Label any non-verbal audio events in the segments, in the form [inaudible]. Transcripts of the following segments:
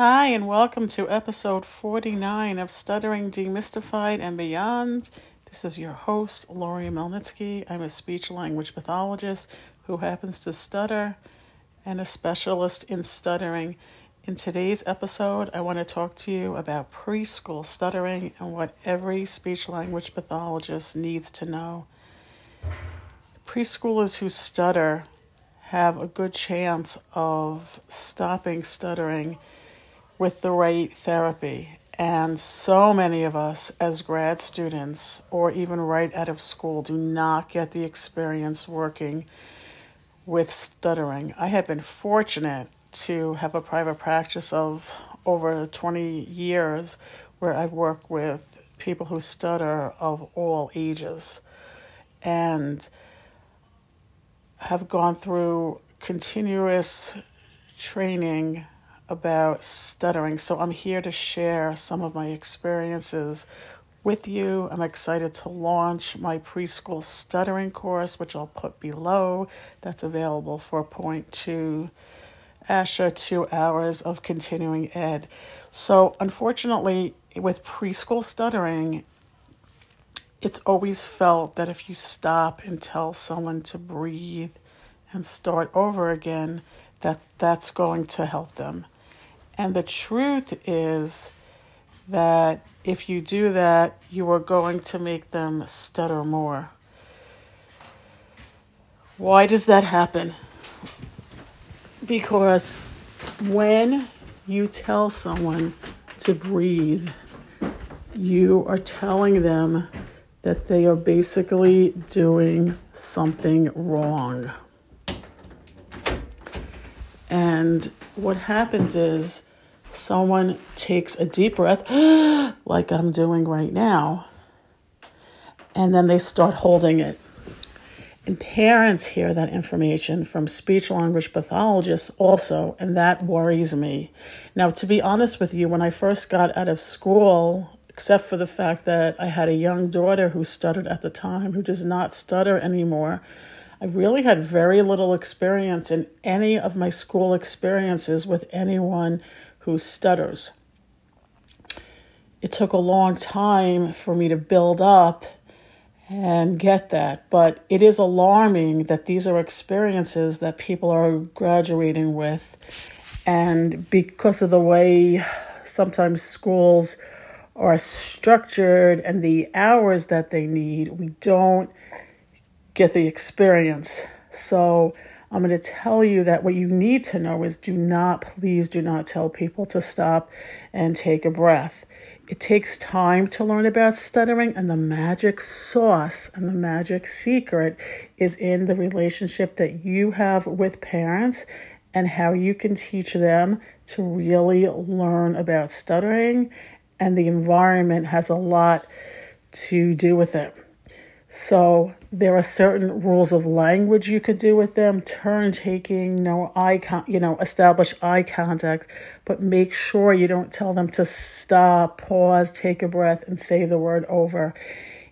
Hi, and welcome to episode 49 of Stuttering Demystified and Beyond. This is your host, Lori Melnitsky. I'm a speech language pathologist who happens to stutter and a specialist in stuttering. In today's episode, I want to talk to you about preschool stuttering and what every speech language pathologist needs to know. Preschoolers who stutter have a good chance of stopping stuttering with the right therapy. And so many of us, as grad students or even right out of school, do not get the experience working with stuttering. I have been fortunate to have a private practice of over 20 years where I've worked with people who stutter of all ages and have gone through continuous training about stuttering. So I'm here to share some of my experiences with you. I'm excited to launch my preschool stuttering course, which I'll put below. That's available for 0.2 ASHA, two hours of continuing ed. So, unfortunately, with preschool stuttering, it's always felt that if you stop and tell someone to breathe and start over again, that that's going to help them. And the truth is that if you do that, you are going to make them stutter more. Why does that happen? Because when you tell someone to breathe, you are telling them that they are basically doing something wrong. And what happens is someone takes a deep breath, [gasps] like I'm doing right now, and then they start holding it. And parents hear that information from speech language pathologists also, and that worries me. Now, to be honest with you, when I first got out of school, except for the fact that I had a young daughter who stuttered at the time, who does not stutter anymore, I really had very little experience in any of my school experiences with anyone who stutters. It took a long time for me to build up and get that, but it is alarming that these are experiences that people are graduating with. And because of the way sometimes schools are structured and the hours that they need, we don't get the experience. So, I'm going to tell you that what you need to know is do not, please do not tell people to stop and take a breath. It takes time to learn about stuttering, and the magic sauce and the magic secret is in the relationship that you have with parents and how you can teach them to really learn about stuttering. And the environment has a lot to do with it. So there are certain rules of language you could do with them, turn taking, no eye con- you know, establish eye contact, but make sure you don't tell them to stop, pause, take a breath and say the word over.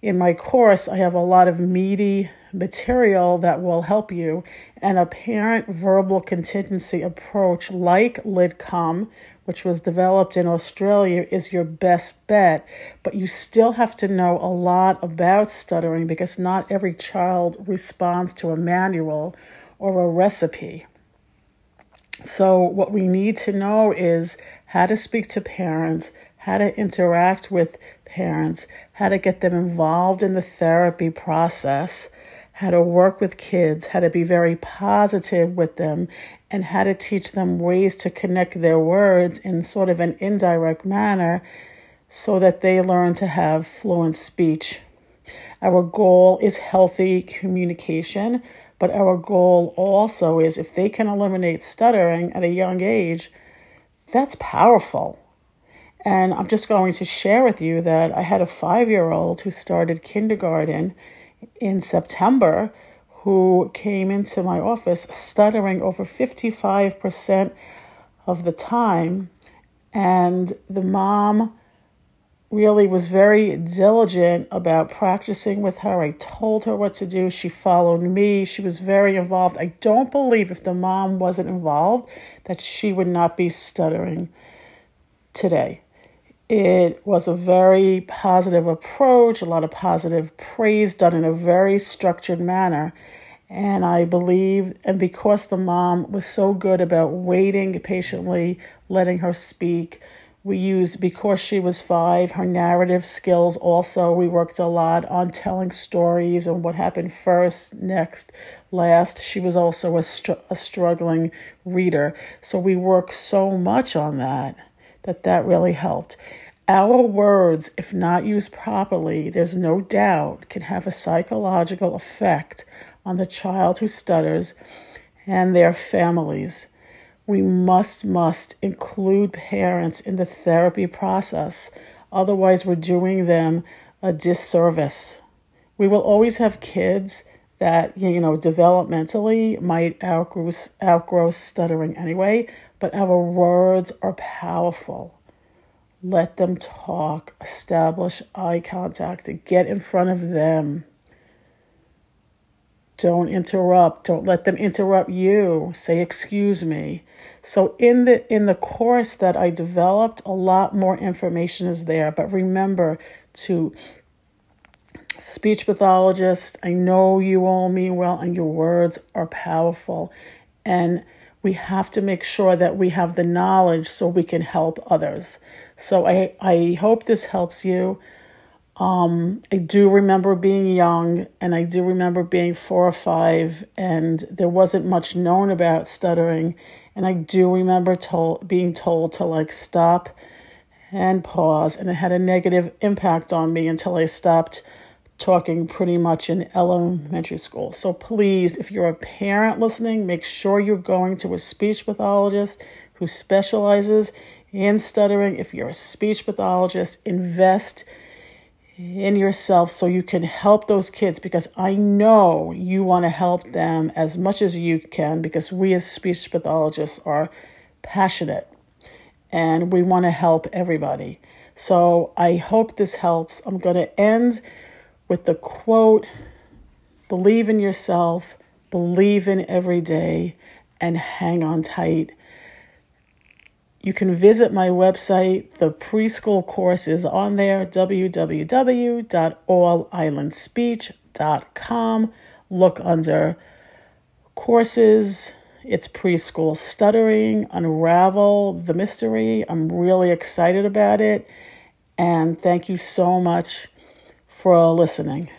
In my course, I have a lot of meaty material that will help you and a parent verbal contingency approach like Lidcombe which was developed in Australia, is your best bet. But you still have to know a lot about stuttering because not every child responds to a manual or a recipe. So, what we need to know is how to speak to parents, how to interact with parents, how to get them involved in the therapy process, how to work with kids, how to be very positive with them, and how to teach them ways to connect their words in sort of an indirect manner so that they learn to have fluent speech. Our goal is healthy communication, but our goal also is if they can eliminate stuttering at a young age, that's powerful. And I'm just going to share with you that I had a five year old who started kindergarten in September who came into my office stuttering over 55% of the time. And the mom really was very diligent about practicing with her. I told her what to do. She followed me. She was very involved. I don't believe if the mom wasn't involved that she would not be stuttering. today. It was a very positive approach, a lot of positive praise done in a very structured manner. And I believe, and because the mom was so good about waiting patiently, letting her speak, we used, because she was five, her narrative skills also. We worked a lot on telling stories and what happened first, next, last. She was also a, str- a struggling reader. So we worked so much on that that that really helped. Our words, if not used properly, there's no doubt, can have a psychological effect on the child who stutters and their families we must, must include parents in the therapy process. Otherwise, we're doing them a disservice. We will always have kids that, you know, developmentally might outgrow, outgrow stuttering anyway, but our words are powerful. Let them talk, establish eye contact, get in front of them. Don't interrupt. Don't let them interrupt you. Say, excuse me. So in the in the course that I developed, a lot more information is there. But remember to speech pathologist, I know you all mean well and your words are powerful. And we have to make sure that we have the knowledge so we can help others. So I, I hope this helps you. Um, I do remember being young and I do remember being four or five, and there wasn't much known about stuttering. And I do remember told, being told to like stop and pause, and it had a negative impact on me until I stopped talking pretty much in elementary school. So please, if you're a parent listening, make sure you're going to a speech pathologist who specializes in stuttering. If you're a speech pathologist, invest in yourself so you can help those kids because I know you want to help them as much as you can because we as speech pathologists are passionate and we want to help everybody. So I hope this helps. I'm going to end with the quote Believe in yourself, believe in every day, and hang on tight. You can visit my website. The preschool course is on there www.allislandspeech.com. Look under courses. It's preschool stuttering, unravel the mystery. I'm really excited about it. And thank you so much for listening.